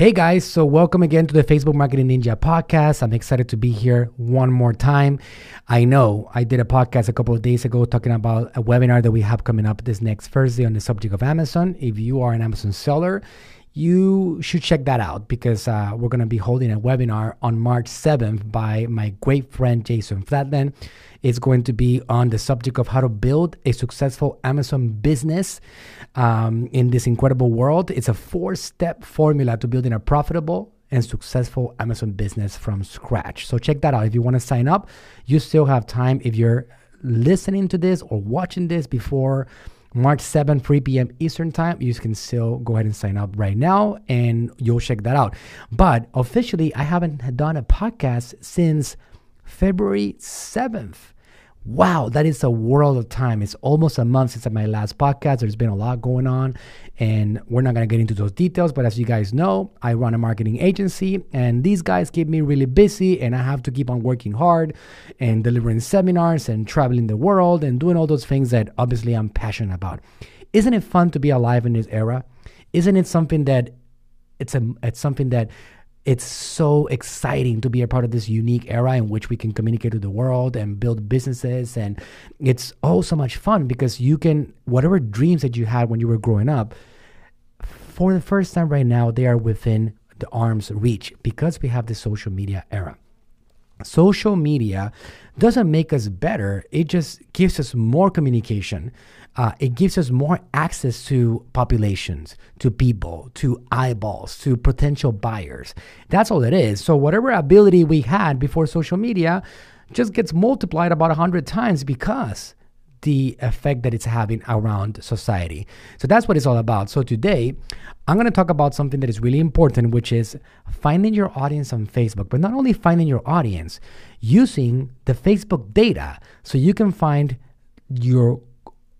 Hey guys, so welcome again to the Facebook Marketing Ninja podcast. I'm excited to be here one more time. I know I did a podcast a couple of days ago talking about a webinar that we have coming up this next Thursday on the subject of Amazon. If you are an Amazon seller, you should check that out because uh, we're going to be holding a webinar on March 7th by my great friend Jason Fladlien. It's going to be on the subject of how to build a successful Amazon business um, in this incredible world. It's a four step formula to building a profitable and successful Amazon business from scratch. So check that out. If you want to sign up, you still have time. If you're listening to this or watching this before March 7, 3 p.m. Eastern Time. You can still go ahead and sign up right now and you'll check that out. But officially, I haven't done a podcast since February 7th. Wow, that is a world of time. It's almost a month since my last podcast. There's been a lot going on, and we're not going to get into those details. But as you guys know, I run a marketing agency, and these guys keep me really busy, and I have to keep on working hard and delivering seminars and traveling the world and doing all those things that obviously I'm passionate about. Isn't it fun to be alive in this era? Isn't it something that it's a it's something that it's so exciting to be a part of this unique era in which we can communicate to the world and build businesses. And it's oh so much fun because you can whatever dreams that you had when you were growing up for the first time right now they are within the arm's reach because we have the social media era. Social media doesn't make us better. It just gives us more communication uh, it gives us more access to populations to people to eyeballs to potential buyers that's all it is so whatever ability we had before social media just gets multiplied about 100 times because the effect that it's having around society. So that's what it's all about. So today, I'm going to talk about something that is really important, which is finding your audience on Facebook, but not only finding your audience, using the Facebook data so you can find your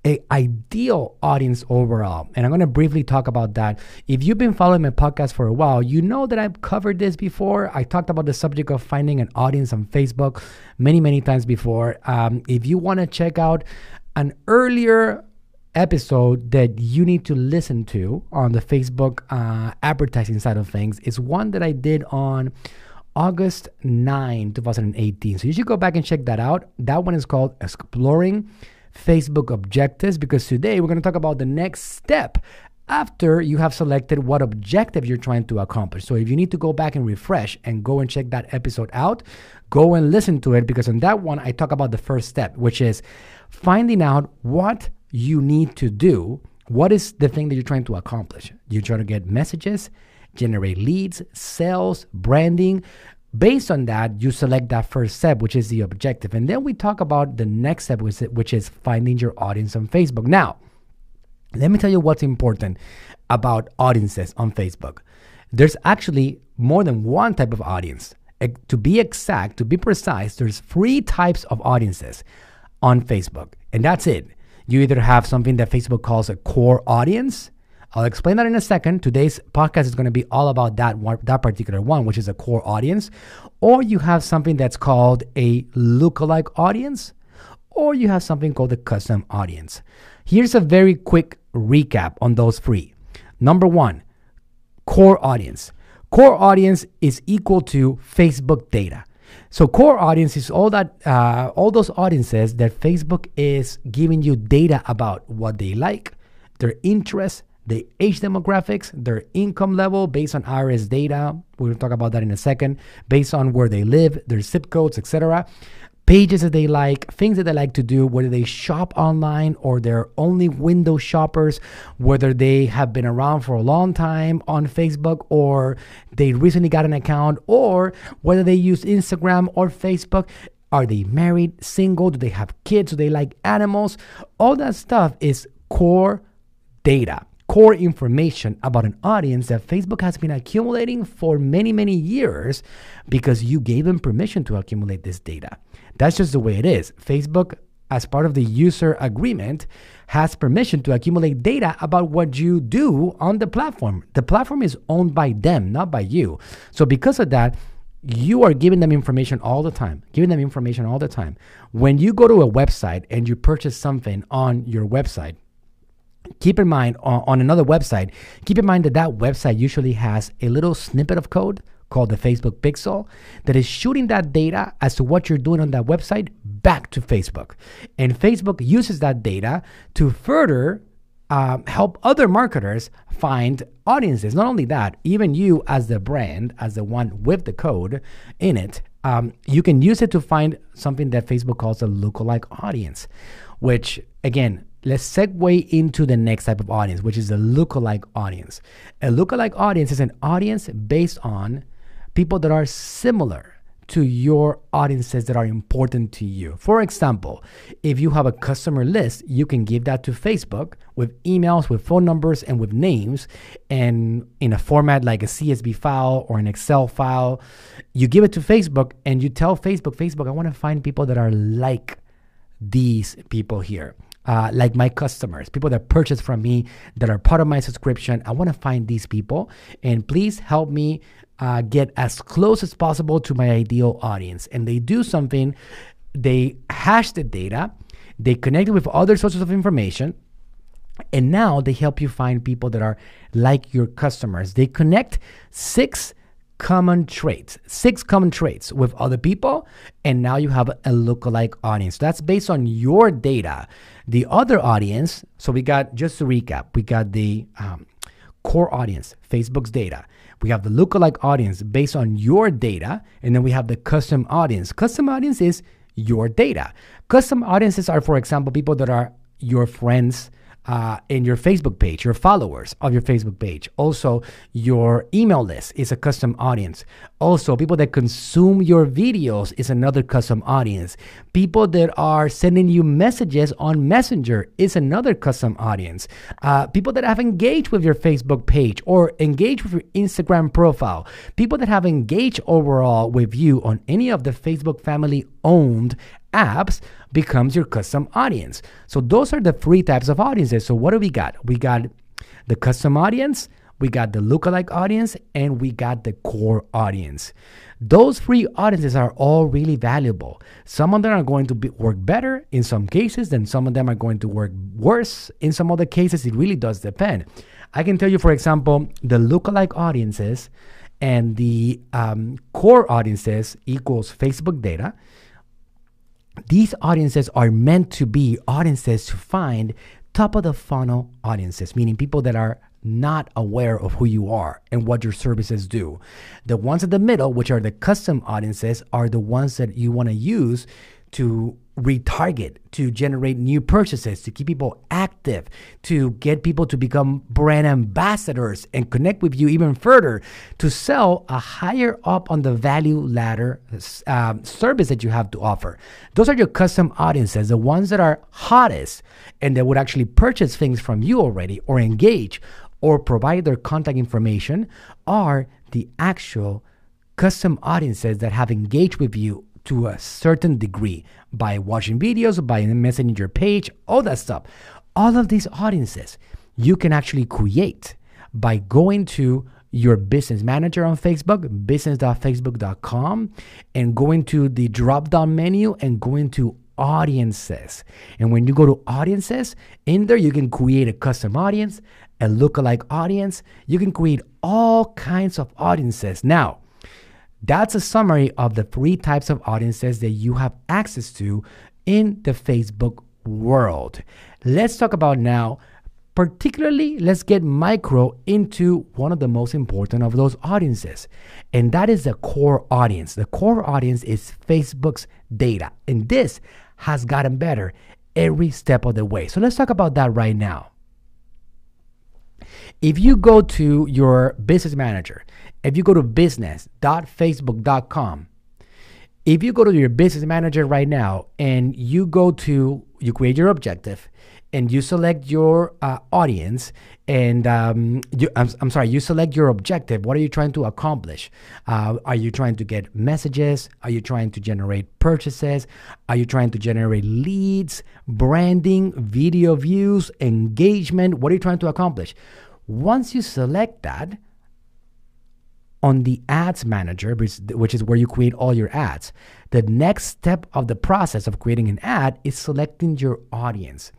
a ideal audience overall. And I'm going to briefly talk about that. If you've been following my podcast for a while, you know that I've covered this before. I talked about the subject of finding an audience on Facebook many, many times before. Um, if you want to check out an earlier episode that you need to listen to on the Facebook uh, advertising side of things, is one that I did on August 9, 2018. So you should go back and check that out. That one is called Exploring Facebook objectives because today we're going to talk about the next step after you have selected what objective you're trying to accomplish. So if you need to go back and refresh and go and check that episode out, go and listen to it because on that one I talk about the first step, which is finding out what you need to do. What is the thing that you're trying to accomplish? You're trying to get messages, generate leads, sales, branding, Based on that, you select that first step, which is the objective. And then we talk about the next step, which is finding your audience on Facebook. Now, let me tell you what's important about audiences on Facebook. There's actually more than one type of audience. To be exact, to be precise, there's three types of audiences on Facebook. And that's it. You either have something that Facebook calls a core audience, I'll explain that in a second. Today's podcast is going to be all about that one, that particular one, which is a core audience. Or you have something that's called a lookalike audience, or you have something called a custom audience. Here's a very quick recap on those three. Number one, core audience. Core audience is equal to Facebook data. So core audience is all that uh, all those audiences that Facebook is giving you data about what they like, their interests, the age demographics, their income level based on IRS data. We'll talk about that in a second, based on where they live, their zip codes, etc. Pages that they like, things that they like to do, whether they shop online or they're only window shoppers, whether they have been around for a long time on Facebook or they recently got an account, or whether they use Instagram or Facebook. Are they married, single? Do they have kids? Do they like animals? All that stuff is core data core information about an audience that Facebook has been accumulating for many, many years because you gave them permission to accumulate this data. That's just the way it is. Facebook, as part of the user agreement, has permission to accumulate data about what you do on the platform. The platform is owned by them, not by you. So, because of that, you are giving them information all the time, giving them information all the time. When you go to a website and you purchase something on your website, keep in mind on, on another website, keep in mind that that website usually has a little snippet of code called the Facebook Pixel that is shooting that data as to what you're doing on that website back to Facebook. And Facebook uses that data to further um, help other marketers find audiences. Not only that, even you as the brand, as the one with the code in it, um, you can use it to find something that Facebook calls a lookalike audience, which again, let's segue into the next type of audience, which is a lookalike audience. A lookalike audience is an audience based on people that are similar to your audiences that are important to you. For example, if you have a customer list, you can give that to Facebook with emails, with phone numbers, and with names, and in a format like a CSV file or an Excel file. You give it to Facebook and you tell Facebook, Facebook, I want to find people that are like these people here. Uh, like my customers, people that purchase from me that are part of my subscription. I want to find these people and please help me uh, get as close as possible to my ideal audience. And they do something, they hash the data, they connect it with other sources of information. And now they help you find people that are like your customers. They connect six common traits, six common traits with other people, and now you have a lookalike audience. That's based on your data. The other audience, so we got, just to recap, we got the um, core audience, Facebook's data. We have the lookalike audience based on your data, and then we have the custom audience. Custom audience is your data. Custom audiences are, for example, people that are your friends, uh, in your Facebook page, your followers of your Facebook page. Also, your email list is a custom audience. Also, people that consume your videos is another custom audience. People that are sending you messages on Messenger is another custom audience. Uh, people that have engaged with your Facebook page or engaged with your Instagram profile. People that have engaged overall with you on any of the Facebook family owned apps becomes your custom audience. So those are the three types of audiences. So what do we got? We got the custom audience, we got the lookalike audience, and we got the core audience. Those three audiences are all really valuable. Some of them are going to be, work better in some cases, then some of them are going to work worse in some other cases. It really does depend. I can tell you, for example, the lookalike audiences and the um, core audiences equals Facebook data these audiences are meant to be audiences to find top of the funnel audiences, meaning people that are not aware of who you are and what your services do. The ones at the middle, which are the custom audiences, are the ones that you want to use to retarget, to generate new purchases, to keep people active, to get people to become brand ambassadors and connect with you even further, to sell a higher up on the value ladder um, service that you have to offer. Those are your custom audiences, the ones that are hottest and that would actually purchase things from you already or engage or provide their contact information are the actual custom audiences that have engaged with you to a certain degree by watching videos, by messaging your page, all that stuff. All of these audiences you can actually create by going to your business manager on Facebook, business.facebook.com, and going to the drop down menu and going to audiences. And when you go to audiences, in there you can create a custom audience, a lookalike audience. You can create all kinds of audiences. Now, that's a summary of the three types of audiences that you have access to in the Facebook world. Let's talk about now, particularly, let's get micro into one of the most important of those audiences, and that is the core audience. The core audience is Facebook's data, and this has gotten better every step of the way. So let's talk about that right now. If you go to your business manager if you go to business.facebook.com, if you go to your business manager right now and you go to, you create your objective and you select your uh, audience and um, you, I'm, I'm, sorry, you select your objective. What are you trying to accomplish? Uh, are you trying to get messages? Are you trying to generate purchases? Are you trying to generate leads, branding, video views, engagement? What are you trying to accomplish? Once you select that, on the ads manager, which is where you create all your ads, the next step of the process of creating an ad is selecting your audience.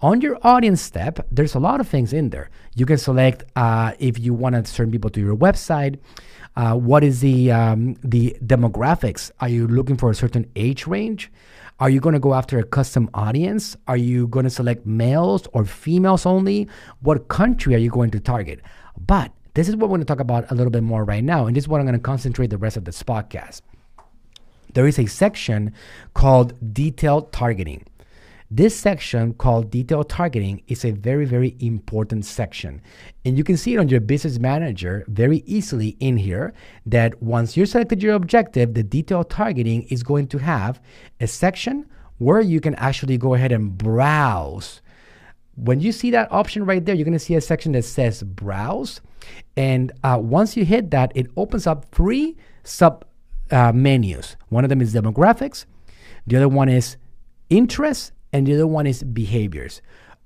On your audience step, there's a lot of things in there. You can select uh, if you want certain people to your website. Uh, what is the um, the demographics? Are you looking for a certain age range? Are you going to go after a custom audience? Are you going to select males or females only? What country are you going to target? But this is what we're going to talk about a little bit more right now, and this is what I'm going to concentrate the rest of this podcast. There is a section called detailed targeting. This section called detail targeting is a very, very important section. And you can see it on your business manager very easily in here that once you selected your objective, the detail targeting is going to have a section where you can actually go ahead and browse. When you see that option right there, you're going to see a section that says browse. And uh, once you hit that, it opens up three sub uh, menus. One of them is demographics, the other one is interest, and the other one is behaviors.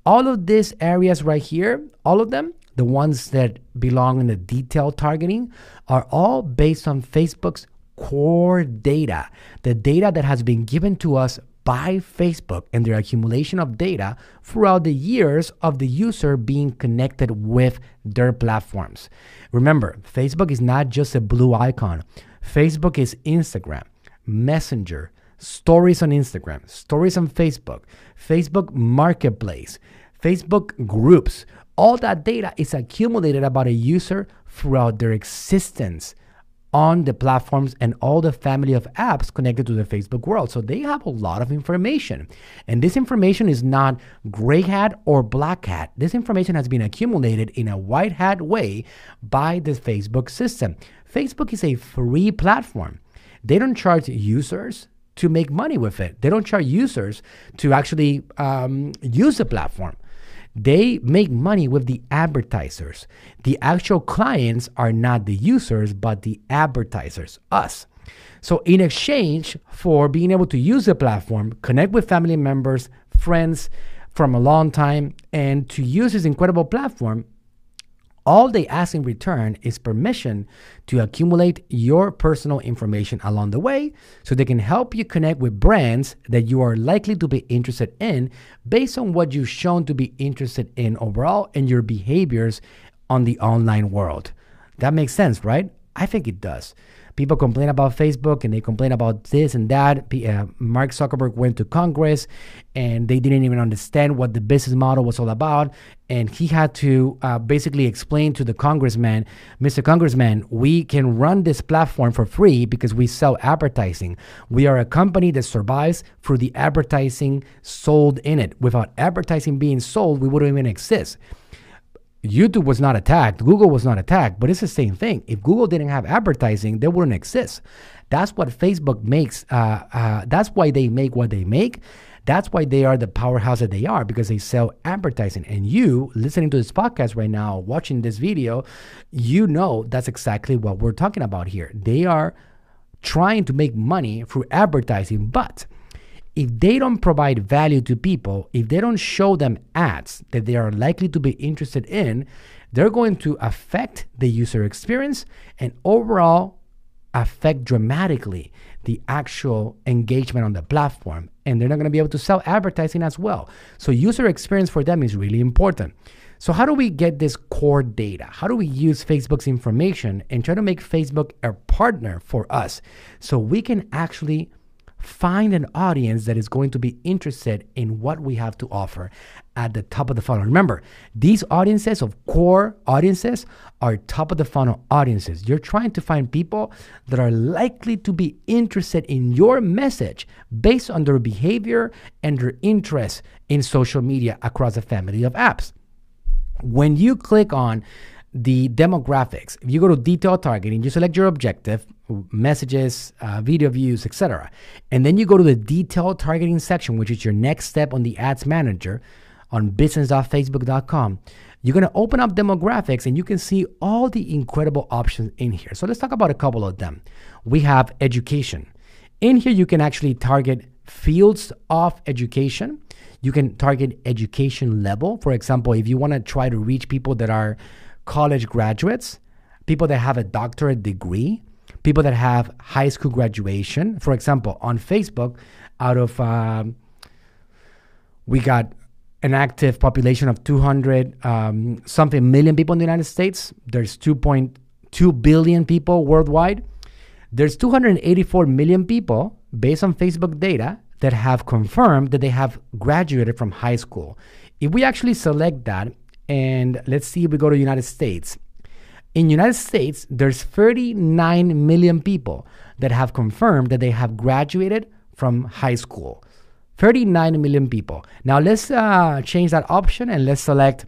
All of these areas right here, all of them, the ones that belong in the detailed targeting, are all based on Facebook's core data, the data that has been given to us by Facebook and their accumulation of data throughout the years of the user being connected with their platforms. Remember, Facebook is not just a blue icon, Facebook is Instagram, Messenger, stories on Instagram, stories on Facebook, Facebook Marketplace, Facebook groups. All that data is accumulated about a user throughout their existence on the platforms and all the family of apps connected to the Facebook world. So they have a lot of information. And this information is not gray hat or black hat. This information has been accumulated in a white hat way by the Facebook system. Facebook is a free platform. They don't charge users to make money with it. They don't charge users to actually um, use the platform. They make money with the advertisers. The actual clients are not the users, but the advertisers, us. So, in exchange for being able to use the platform, connect with family members, friends from a long time, and to use this incredible platform, all they ask in return is permission to accumulate your personal information along the way so they can help you connect with brands that you are likely to be interested in based on what you've shown to be interested in overall and your behaviors on the online world. That makes sense, right? I think it does. People complain about Facebook and they complain about this and that. Uh, Mark Zuckerberg went to Congress and they didn't even understand what the business model was all about. And he had to uh, basically explain to the congressman, Mr. Congressman, we can run this platform for free because we sell advertising. We are a company that survives through the advertising sold in it. Without advertising being sold, we wouldn't even exist. YouTube was not attacked, Google was not attacked, but it's the same thing. If Google didn't have advertising, they wouldn't exist. That's what Facebook makes. Uh, uh, that's why they make what they make. That's why they are the powerhouse that they are because they sell advertising. And you listening to this podcast right now, watching this video, you know that's exactly what we're talking about here. They are trying to make money through advertising, but if they don't provide value to people, if they don't show them ads that they are likely to be interested in, they're going to affect the user experience and overall affect dramatically the actual engagement on the platform. And they're not going to be able to sell advertising as well. So, user experience for them is really important. So, how do we get this core data? How do we use Facebook's information and try to make Facebook a partner for us so we can actually find an audience that is going to be interested in what we have to offer at the top of the funnel. Remember, these audiences of core audiences are top of the funnel audiences. You're trying to find people that are likely to be interested in your message based on their behavior and their interest in social media across a family of apps. When you click on the demographics, if you go to detail targeting, you select your objective, messages, uh, video views, etc. And then you go to the detailed targeting section, which is your next step on the ads manager on business.facebook.com. You're going to open up demographics and you can see all the incredible options in here. So let's talk about a couple of them. We have education. In here, you can actually target fields of education. You can target education level. For example, if you want to try to reach people that are college graduates, people that have a doctorate degree, people that have high school graduation. For example, on Facebook, out of um, we got an active population of 200 um, something million people in the United States. There's 2.2 billion people worldwide. There's 284 million people based on Facebook data that have confirmed that they have graduated from high school. If we actually select that and let's see if we go to the United States. In United States, there's 39 million people that have confirmed that they have graduated from high school. 39 million people. Now let's uh, change that option and let's select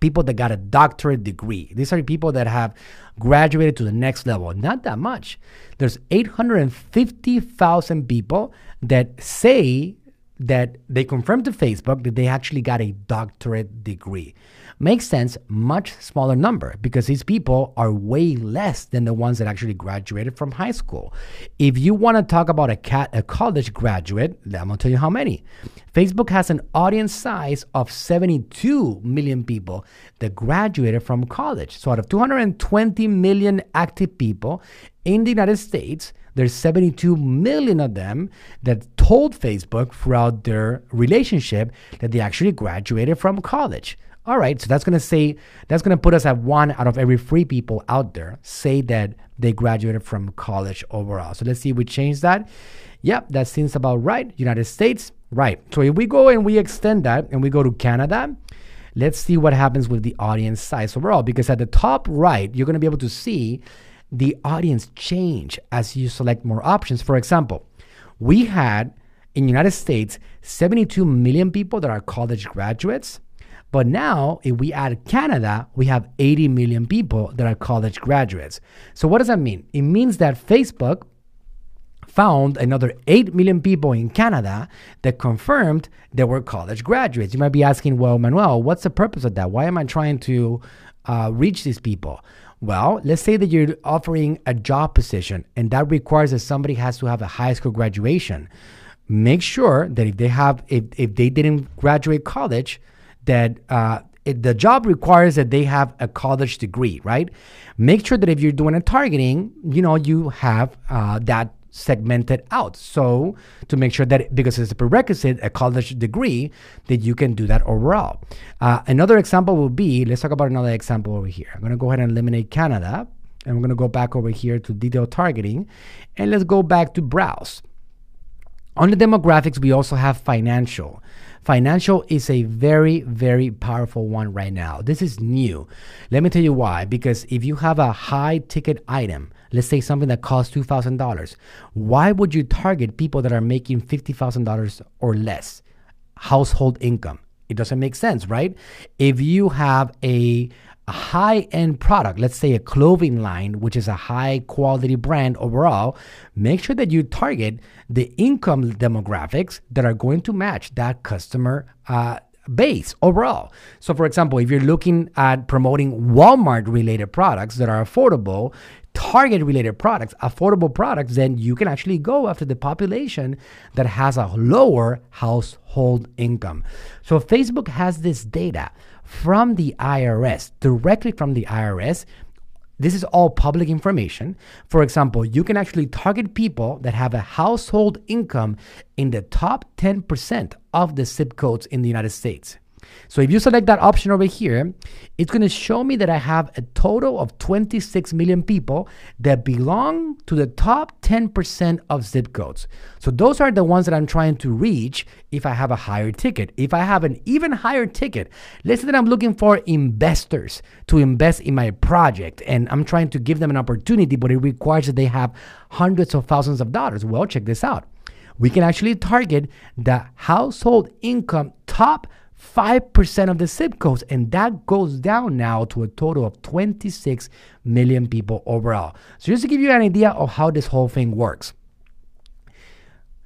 people that got a doctorate degree. These are people that have graduated to the next level. Not that much. There's 850,000 people that say that they confirmed to Facebook that they actually got a doctorate degree. Makes sense, much smaller number because these people are way less than the ones that actually graduated from high school. If you want to talk about a cat a college graduate, I'm gonna tell you how many. Facebook has an audience size of 72 million people that graduated from college. So out of 220 million active people in the United States, there's 72 million of them that told Facebook throughout their relationship that they actually graduated from college. All right, so that's to say that's to put us at one out of every three people out there say that they graduated from college overall. So let's see if we change that. Yep, that seems about right. United States, right. So if we go and we extend that and we go to Canada, let's see what happens with the audience size overall. Because at the top right, you're to be able to see the audience change as you select more options. For example, we had in United States 72 million people that are college graduates. But now, if we add Canada, we have 80 million people that are college graduates. So, what does that mean? It means that Facebook found another 8 million people in Canada that confirmed they were college graduates. You might be asking, well, Manuel, what's the purpose of that? Why am I trying to uh, reach these people? Well, let's say that you're offering a job position and that requires that somebody has to have a high school graduation. Make sure that if they have, if, if they didn't graduate college, that uh, it, the job requires that they have a college degree, right? Make sure that if you're doing a targeting, you know, you have uh, that segmented out. So to make sure that because it's a prerequisite, a college degree, that you can do that overall. Uh, another example will be, let's talk about another example over here. I'm going to go ahead and eliminate Canada. And we're going to go back over here to detail targeting. And let's go back to browse. On the demographics, we also have financial. Financial is a very, very powerful one right now. This is new. Let me tell you why. Because if you have a high ticket item, let's say something that costs $2,000, why would you target people that are making $50,000 or less household income? It doesn't make sense, right? If you have a, a high end product, let's say a clothing line, which is a high quality brand overall, make sure that you target the income demographics that are going to match that customer uh, base overall. So, for example, if you're looking at promoting Walmart related products that are affordable, target related products, affordable products, then you can actually go after the population that has a lower household income. So Facebook has this data from the IRS, directly from the IRS. This is all public information. For example, you can actually target people that have a household income in the top 10% of the zip codes in the United States. So if you select that option over here, it's going to show me that I have a total of 26 million people that belong to the top 10% of zip codes. So those are the ones that I'm trying to reach if I have a higher ticket. If I have an even higher ticket, let's say that I'm looking for investors to invest in my project and I'm trying to give them an opportunity, but it requires that they have hundreds of thousands of dollars. Well, check this out. We can actually target the household income top 5% of the zip codes, and that goes down now to a total of 26 million people overall. So, just to give you an idea of how this whole thing works.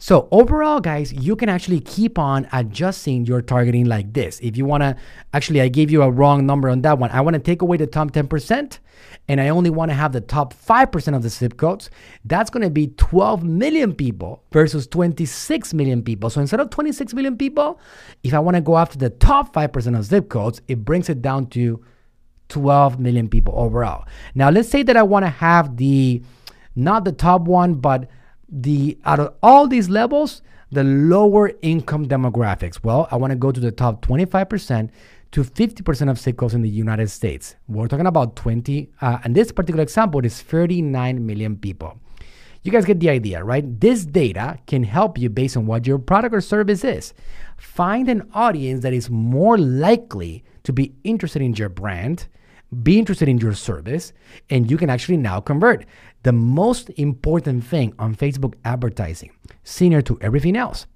So overall, guys, you can actually keep on adjusting your targeting like this. If you want to, actually, I gave you a wrong number on that one. I want to take away the top 10% and I only want to have the top 5% of the zip codes. That's going to be 12 million people versus 26 million people. So instead of 26 million people, if I want to go after the top 5% of zip codes, it brings it down to 12 million people overall. Now, let's say that I want to have the, not the top one, but the out of all these levels, the lower income demographics. Well, I want to go to the top 25% to 50% of zip codes in the United States. We're talking about 20, uh, and this particular example is 39 million people. You guys get the idea, right? This data can help you based on what your product or service is. Find an audience that is more likely to be interested in your brand, be interested in your service, and you can actually now convert. The most important thing on Facebook advertising, senior to everything else,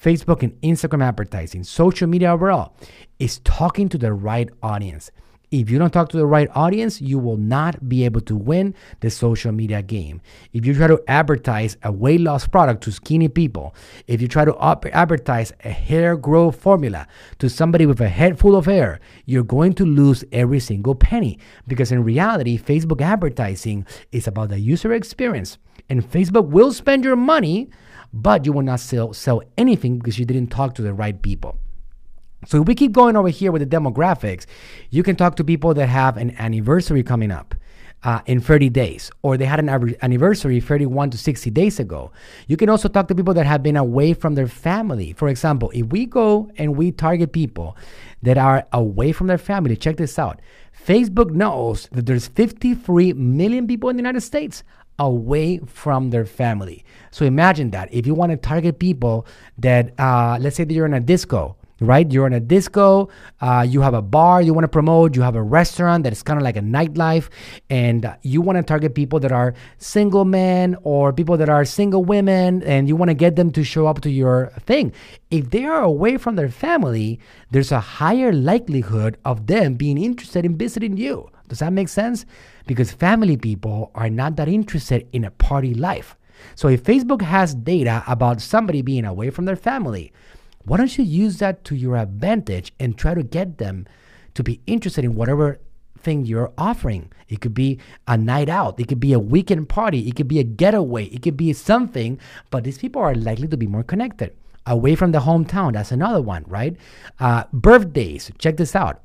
Facebook and Instagram advertising, social media overall, is talking to the right audience. If you don't talk to the right audience, you will not be able to win the social media game. If you try to advertise a weight loss product to skinny people, if you try to advertise a hair growth formula to somebody with a head full of hair, you're going to lose every single penny because in reality, Facebook advertising is about the user experience. And Facebook will spend your money, but you will not sell, sell anything because you didn't talk to the right people. So if we keep going over here with the demographics, you can talk to people that have an anniversary coming up. Uh, in 30 days, or they had an anniversary 31 to 60 days ago. You can also talk to people that have been away from their family. For example, if we go and we target people that are away from their family, check this out. Facebook knows that there's 53 million people in the United States away from their family. So imagine that. If you want to target people that, uh, let's say that you're in a disco right? You're in a disco, uh, you have a bar you want to promote, you have a restaurant that is kind of like a nightlife, and you want to target people that are single men or people that are single women, and you want to get them to show up to your thing. If they are away from their family, there's a higher likelihood of them being interested in visiting you. Does that make sense? Because family people are not that interested in a party life. So if Facebook has data about somebody being away from their family, why don't you use that to your advantage and try to get them to be interested in whatever thing you're offering? It could be a night out, it could be a weekend party, it could be a getaway, it could be something, but these people are likely to be more connected. Away from the hometown, that's another one, right? Uh, birthdays, check this out.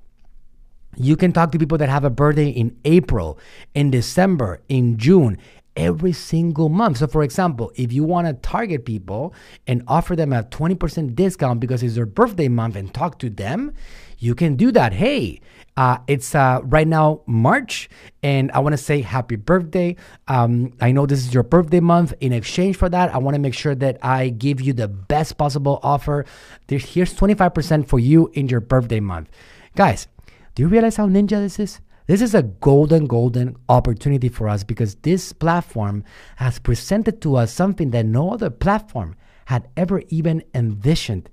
You can talk to people that have a birthday in April, in December, in June, every single month. So, for example, if you want to target people and offer them a 20% discount because it's their birthday month and talk to them, you can do that. Hey, uh, it's uh, right now March, and I want to say happy birthday. Um, I know this is your birthday month. In exchange for that, I want to make sure that I give you the best possible offer. There's, here's 25% for you in your birthday month. Guys, do you realize how ninja this is? This is a golden, golden opportunity for us because this platform has presented to us something that no other platform had ever even envisioned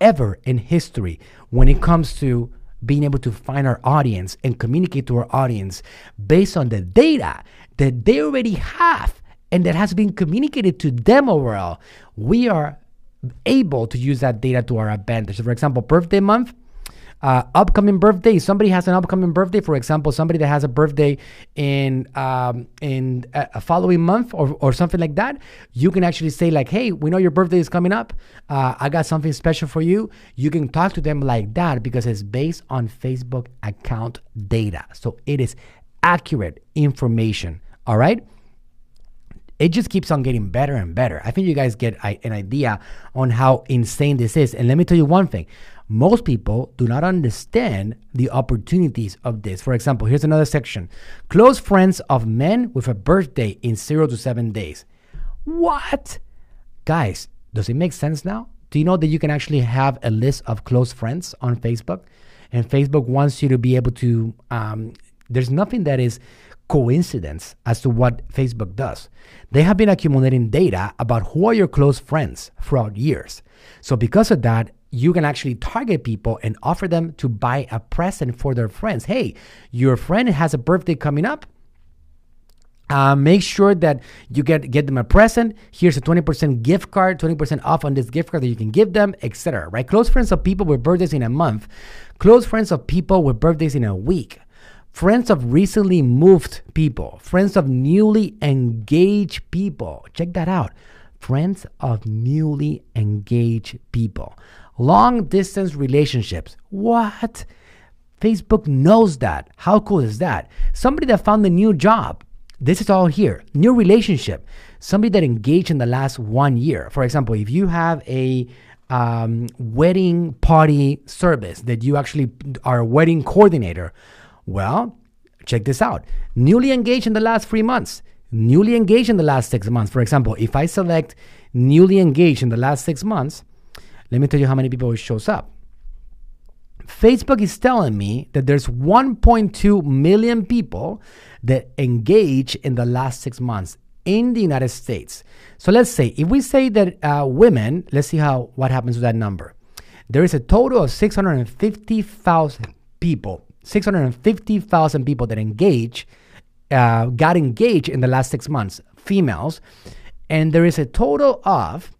ever in history when it comes to being able to find our audience and communicate to our audience based on the data that they already have and that has been communicated to them overall. We are able to use that data to our advantage. For example, birthday month, uh, upcoming birthday. Somebody has an upcoming birthday, for example, somebody that has a birthday in um, in a following month or, or something like that. You can actually say like, "Hey, we know your birthday is coming up. Uh, I got something special for you." You can talk to them like that because it's based on Facebook account data, so it is accurate information. All right it just keeps on getting better and better. I think you guys get an idea on how insane this is. And let me tell you one thing most people do not understand the opportunities of this. For example, here's another section close friends of men with a birthday in zero to seven days. What? Guys, does it make sense now? Do you know that you can actually have a list of close friends on Facebook? And Facebook wants you to be able to, um, there's nothing that is coincidence as to what Facebook does. They have been accumulating data about who are your close friends throughout years. So, because of that, you can actually target people and offer them to buy a present for their friends. Hey, your friend has a birthday coming up. Uh, make sure that you get get them a present. Here's a 20% gift card, 20% off on this gift card that you can give them, etc. Right? Close friends of people with birthdays in a month, close friends of people with birthdays in a week, friends of recently moved people, friends of newly engaged people. Check that out. Friends of newly engaged people. Long distance relationships. What? Facebook knows that. How cool is that? Somebody that found a new job. This is all here. New relationship, somebody that engaged in the last one year. For example, if you have a um, wedding party service that you actually are a wedding coordinator, well, check this out. Newly engaged in the last three months, newly engaged in the last six months. For example, if I select newly engaged in the last six months, let me tell you how many people it shows up. Facebook is telling me that there's 1.2 million people that engage in the last six months in the United States. So let's say if we say that uh, women, let's see how what happens with that number. There is a total of 650,000 people, 650,000 people that engage, uh, got engaged in the last six months, females, and there is a total of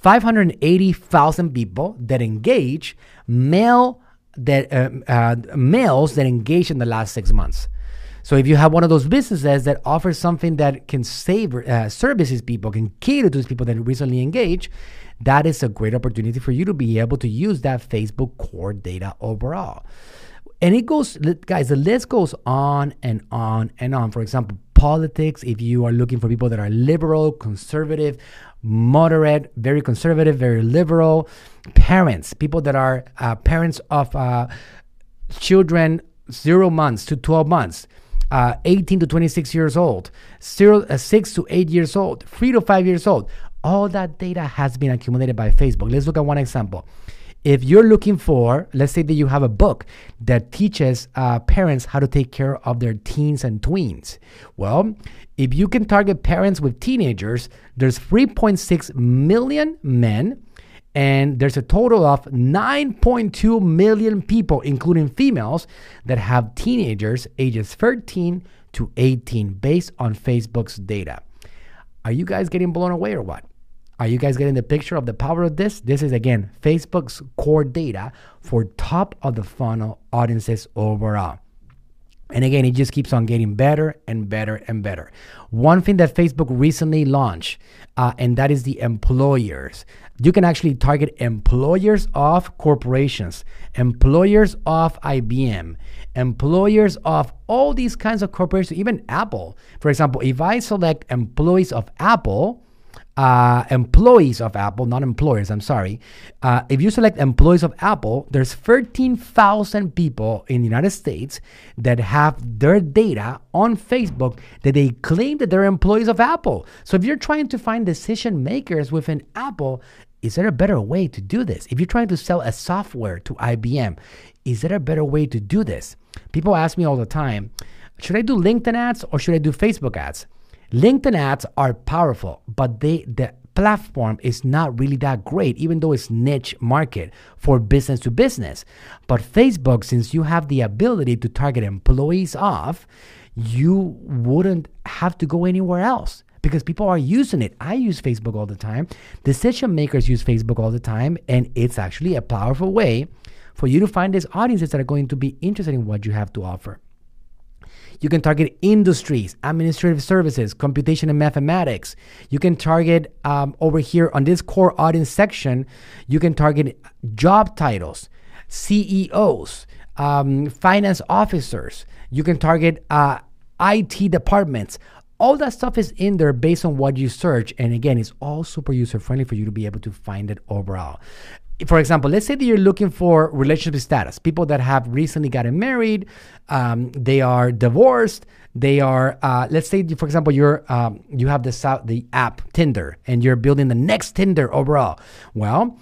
580,000 people that engage male that uh, uh, males that engage in the last six months. So if you have one of those businesses that offers something that can save uh, services people, can cater to those people that recently engage, that is a great opportunity for you to be able to use that Facebook core data overall. And it goes, guys, the list goes on and on and on. For example, politics, if you are looking for people that are liberal, conservative, moderate, very conservative, very liberal, parents, people that are uh, parents of uh, children zero months to 12 months. Uh, 18 to 26 years old, zero, uh, 6 to 8 years old, 3 to 5 years old. All that data has been accumulated by Facebook. Let's look at one example. If you're looking for, let's say that you have a book that teaches uh, parents how to take care of their teens and tweens. Well, if you can target parents with teenagers, there's 3.6 million men and there's a total of 9.2 million people, including females, that have teenagers ages 13 to 18 based on Facebook's data. Are you guys getting blown away or what? Are you guys getting the picture of the power of this? This is again Facebook's core data for top of the funnel audiences overall. And again, it just keeps on getting better and better and better. One thing that Facebook recently launched, uh, and that is the employers. You can actually target employers of corporations, employers of IBM, employers of all these kinds of corporations, even Apple. For example, if I select employees of Apple, uh, employees of Apple, not employers, I'm sorry. Uh, if you select employees of Apple, there's 13,000 people in the United States that have their data on Facebook that they claim that they're employees of Apple. So if you're trying to find decision makers within Apple, is there a better way to do this? If you're trying to sell a software to IBM, is there a better way to do this? People ask me all the time, should I do LinkedIn ads or should I do Facebook ads? LinkedIn ads are powerful, but they the platform is not really that great, even though it's niche market for business to business. But Facebook, since you have the ability to target employees off, you wouldn't have to go anywhere else because people are using it. I use Facebook all the time. Decision makers use Facebook all the time, and it's actually a powerful way for you to find these audiences that are going to be interested in what you have to offer. You can target industries, administrative services, computation and mathematics. You can target um, over here on this core audience section, you can target job titles, CEOs, um, finance officers. You can target uh, IT departments. All that stuff is in there based on what you search. And again, it's all super user friendly for you to be able to find it overall for example, let's say that you're looking for relationship status, people that have recently gotten married, um, they are divorced, they are, uh, let's say, for example, you're um, you have the the app Tinder, and you're building the next Tinder overall. Well,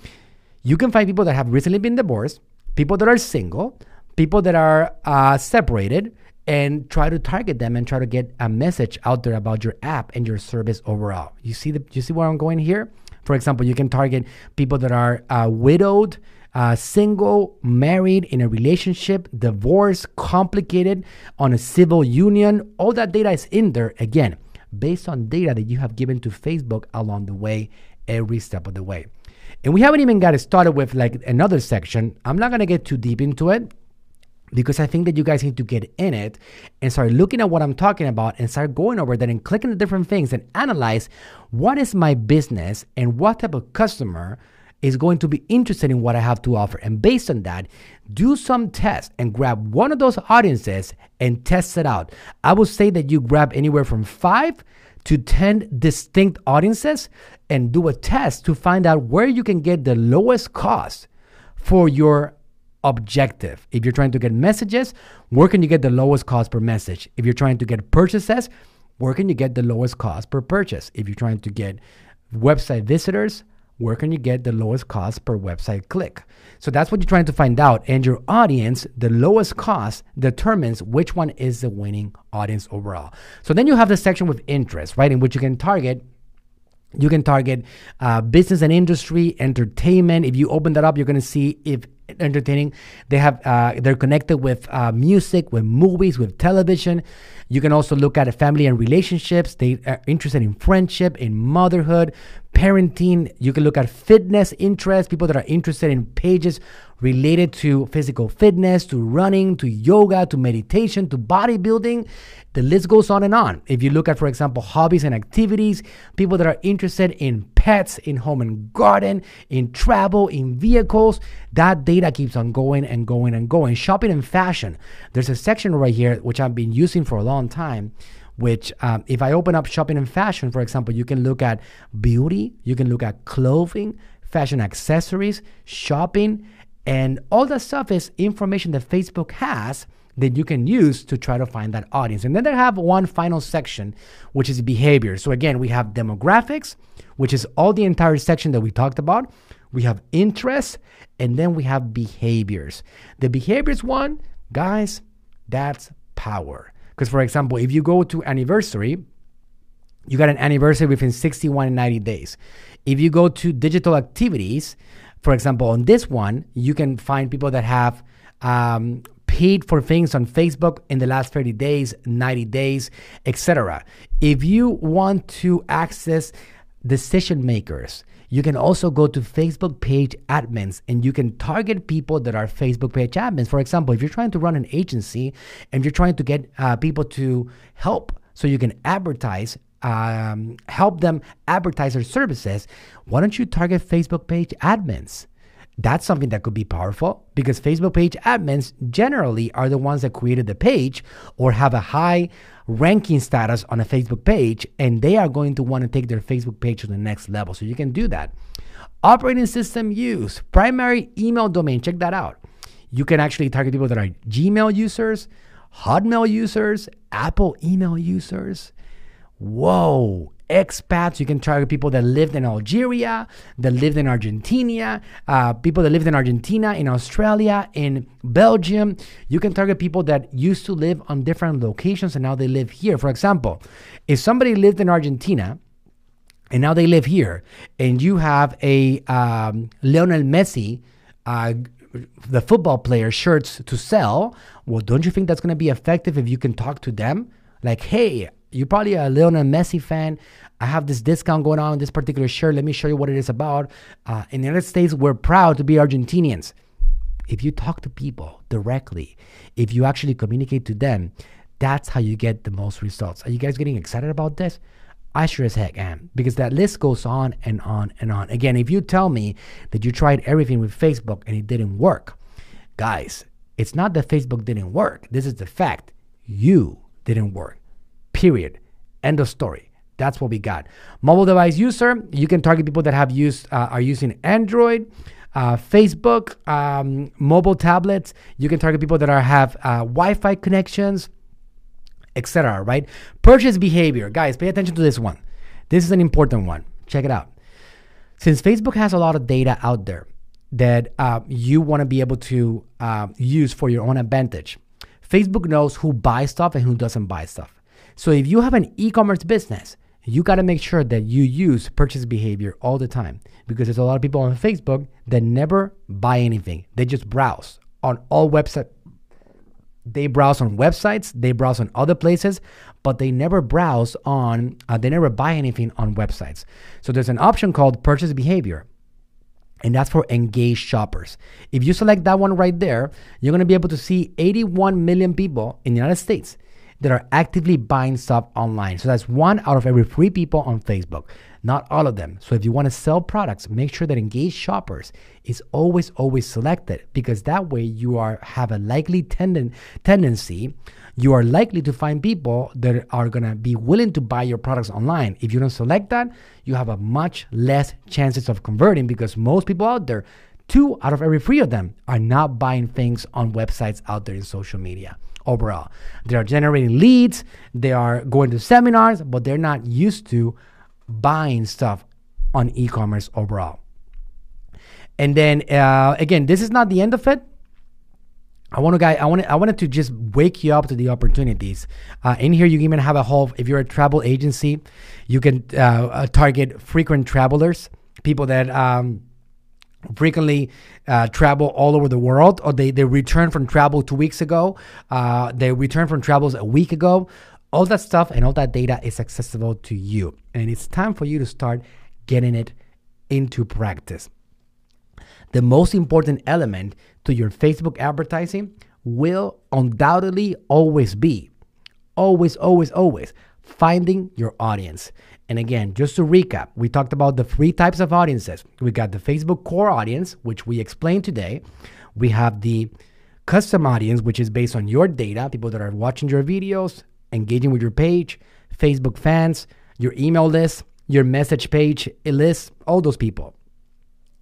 you can find people that have recently been divorced, people that are single, people that are uh, separated, and try to target them and try to get a message out there about your app and your service overall. You see the, you see where I'm going here? For example, you can target people that are uh, widowed, uh, single, married, in a relationship, divorced, complicated, on a civil union. All that data is in there again, based on data that you have given to Facebook along the way, every step of the way. And we haven't even got started with like another section. I'm not gonna get too deep into it because I think that you guys need to get in it and start looking at what I'm talking about and start going over that and clicking the different things and analyze what is my business and what type of customer is going to be interested in what I have to offer. And based on that, do some tests and grab one of those audiences and test it out. I would say that you grab anywhere from five to 10 distinct audiences and do a test to find out where you can get the lowest cost for your objective. If you're trying to get messages, where can you get the lowest cost per message? If you're trying to get purchases, where can you get the lowest cost per purchase? If you're trying to get website visitors, where can you get the lowest cost per website click? So that's what you're trying to find out. And your audience, the lowest cost, determines which one is the winning audience overall. So then you have the section with interest, right, in which you can target you can target uh, business and industry, entertainment. If you open that up, you're going to see if entertaining. They have uh, they're connected with uh, music, with movies, with television. You can also look at family and relationships. They are interested in friendship, in motherhood, parenting. You can look at fitness interests, people that are interested in pages related to physical fitness, to running, to yoga, to meditation, to bodybuilding. The list goes on and on. If you look at, for example, hobbies and activities, people that are interested in pets, in home and garden, in travel, in vehicles, that data keeps on going and going and going. Shopping and fashion. There's a section right here, which I've been using for a long time, which um, if I open up shopping and fashion, for example, you can look at beauty, you can look at clothing, fashion accessories, shopping, and all that stuff is information that Facebook has that you can use to try to find that audience. And then they have one final section, which is behavior. So again, we have demographics, which is all the entire section that we talked about. We have interests, and then we have behaviors. The behaviors one, guys, that's power. Because for example, if you go to anniversary, you got an anniversary within 61 and 90 days. If you go to digital activities, for example, on this one, you can find people that have um, paid for things on Facebook in the last 30 days, 90 days, etc. If you want to access decision makers, you can also go to Facebook page admins and you can target people that are Facebook page admins. For example, if you're trying to run an agency and you're trying to get uh, people to help so you can advertise, um, help them advertise their services, why don't you target Facebook page admins? That's something that could be powerful because Facebook page admins generally are the ones that created the page or have a high ranking status on a Facebook page, and they are going to want to take their Facebook page to the next level. So you can do that. Operating system use, primary email domain, check that out. You can actually target people that are Gmail users, Hotmail users, Apple email users. Whoa, expats. You can target people that lived in Algeria, that lived in Argentina, uh, people that lived in Argentina, in Australia, in Belgium. You can target people that used to live on different locations and now they live here. For example, if somebody lived in Argentina and now they live here, and you have a um, Lionel Messi. Uh, the football player shirts to sell, well, don't you think that's going to be effective if you can talk to them? Like, hey, you're probably a Lionel Messi fan. I have this discount going on this particular shirt. Let me show you what it is about. Uh, in the United States, we're proud to be Argentinians. If you talk to people directly, if you actually communicate to them, that's how you get the most results. Are you guys getting excited about this? I sure as heck am because that list goes on and on and on. Again, if you tell me that you tried everything with Facebook and it didn't work, guys, it's not that Facebook didn't work. This is the fact. You didn't work. Period. End of story. That's what we got. Mobile device user, you can target people that have used uh, are using Android, uh, Facebook, um, mobile tablets. You can target people that are have uh, Wi-Fi connections, etc. Right? Purchase behavior, guys. Pay attention to this one. This is an important one. Check it out. Since Facebook has a lot of data out there that uh, you want to be able to uh, use for your own advantage, Facebook knows who buys stuff and who doesn't buy stuff. So if you have an e-commerce business, you got to make sure that you use purchase behavior all the time because there's a lot of people on Facebook that never buy anything. They just browse on all websites. They browse on websites, they browse on other places, but they never browse on, uh, they never buy anything on websites. So there's an option called purchase behavior. And that's for engaged shoppers. If you select that one right there, you're gonna be able to see 81 million people in the United States that are actively buying stuff online. So that's one out of every three people on Facebook, not all of them. So if you want to sell products, make sure that engaged shoppers is always, always selected because that way you are have a likely tenden- tendency. You are likely to find people that are gonna be willing to buy your products online. If you don't select that, you have a much less chances of converting because most people out there two out of every three of them are not buying things on websites out there in social media overall. They are generating leads, they are going to seminars, but they're not used to buying stuff on e commerce overall. And then uh, again, this is not the end of it. I want to guy. I wanted. I wanted to just wake you up to the opportunities. Uh, in here, you even have a whole. If you're a travel agency, you can uh, uh target frequent travelers, people that um, frequently uh, travel all over the world, or they, they return from travel two weeks ago, uh, they return from travels a week ago. All that stuff and all that data is accessible to you. And it's time for you to start getting it into practice. The most important element to your Facebook advertising will undoubtedly always be, always, always, always finding your audience. And again, just to recap, we talked about the three types of audiences. We got the Facebook core audience, which we explained today. We have the custom audience, which is based on your data, people that are watching your videos, engaging with your page, Facebook fans, your email list, your message page list, all those people.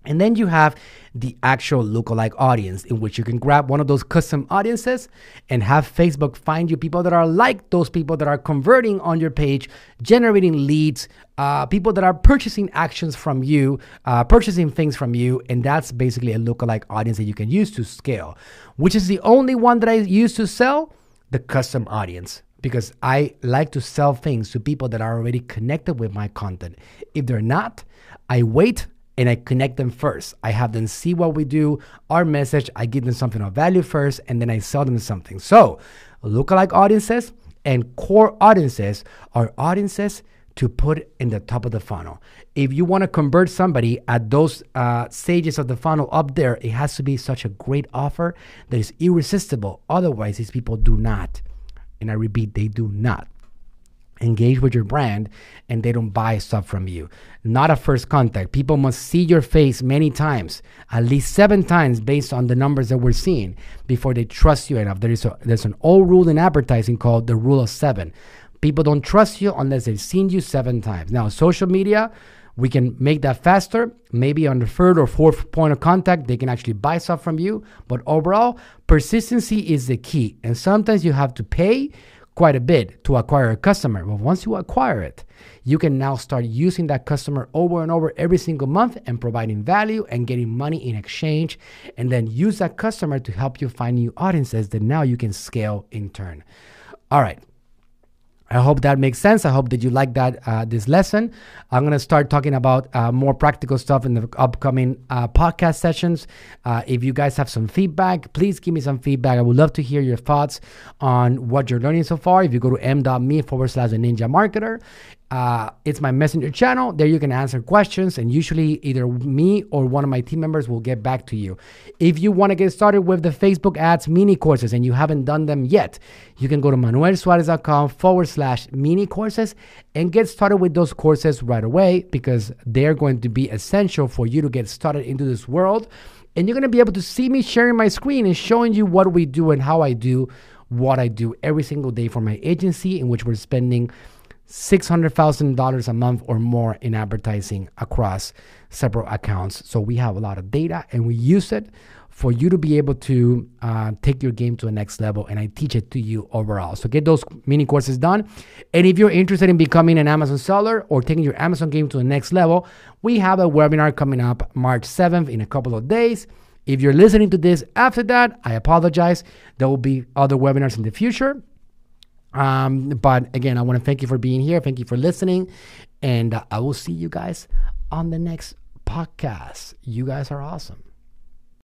And then you have the actual lookalike audience, in which you can grab one of those custom audiences and have Facebook find you people that are like those people that are converting on your page, generating leads, uh, people that are purchasing actions from you, uh, purchasing things from you. And that's basically a lookalike audience that you can use to scale, which is the only one that I use to sell the custom audience because I like to sell things to people that are already connected with my content. If they're not, I wait and I connect them first. I have them see what we do, our message, I give them something of value first, and then I sell them something. So, lookalike audiences and core audiences are audiences to put in the top of the funnel. If you want to convert somebody at those uh, stages of the funnel up there, it has to be such a great offer that is irresistible. Otherwise, these people do not. And I repeat, they do not engage with your brand and they don't buy stuff from you. Not a first contact. People must see your face many times, at least seven times based on the numbers that we're seeing before they trust you enough. There is a, there's an old rule in advertising called the rule of seven. People don't trust you unless they've seen you seven times. Now, social media, we can make that faster. Maybe on the third or fourth point of contact, they can actually buy stuff from you. But overall, persistency is the key. And sometimes you have to pay quite a bit to acquire a customer. But once you acquire it, you can now start using that customer over and over every single month and providing value and getting money in exchange. And then use that customer to help you find new audiences that now you can scale in turn. All right. I hope that makes sense. I hope that you like that uh, this lesson. I'm gonna start talking about uh, more practical stuff in the upcoming uh, podcast sessions. Uh, if you guys have some feedback, please give me some feedback. I would love to hear your thoughts on what you're learning so far. If you go to m.me forward slash a ninja marketer, uh, it's my messenger channel. There you can answer questions, and usually either me or one of my team members will get back to you. If you want to get started with the Facebook ads mini courses and you haven't done them yet, you can go to manuelsuarez.com forward slash mini courses and get started with those courses right away because they're going to be essential for you to get started into this world. And you're going to be able to see me sharing my screen and showing you what we do and how I do what I do every single day for my agency, in which we're spending $600,000 a month or more in advertising across several accounts. So we have a lot of data and we use it for you to be able to uh, take your game to the next level. And I teach it to you overall. So get those mini courses done. And if you're interested in becoming an Amazon seller or taking your Amazon game to the next level, we have a webinar coming up March 7th in a couple of days. If you're listening to this after that, I apologize. There will be other webinars in the future. Um, but again, I want to thank you for being here. Thank you for listening. And uh, I will see you guys on the next podcast. You guys are awesome.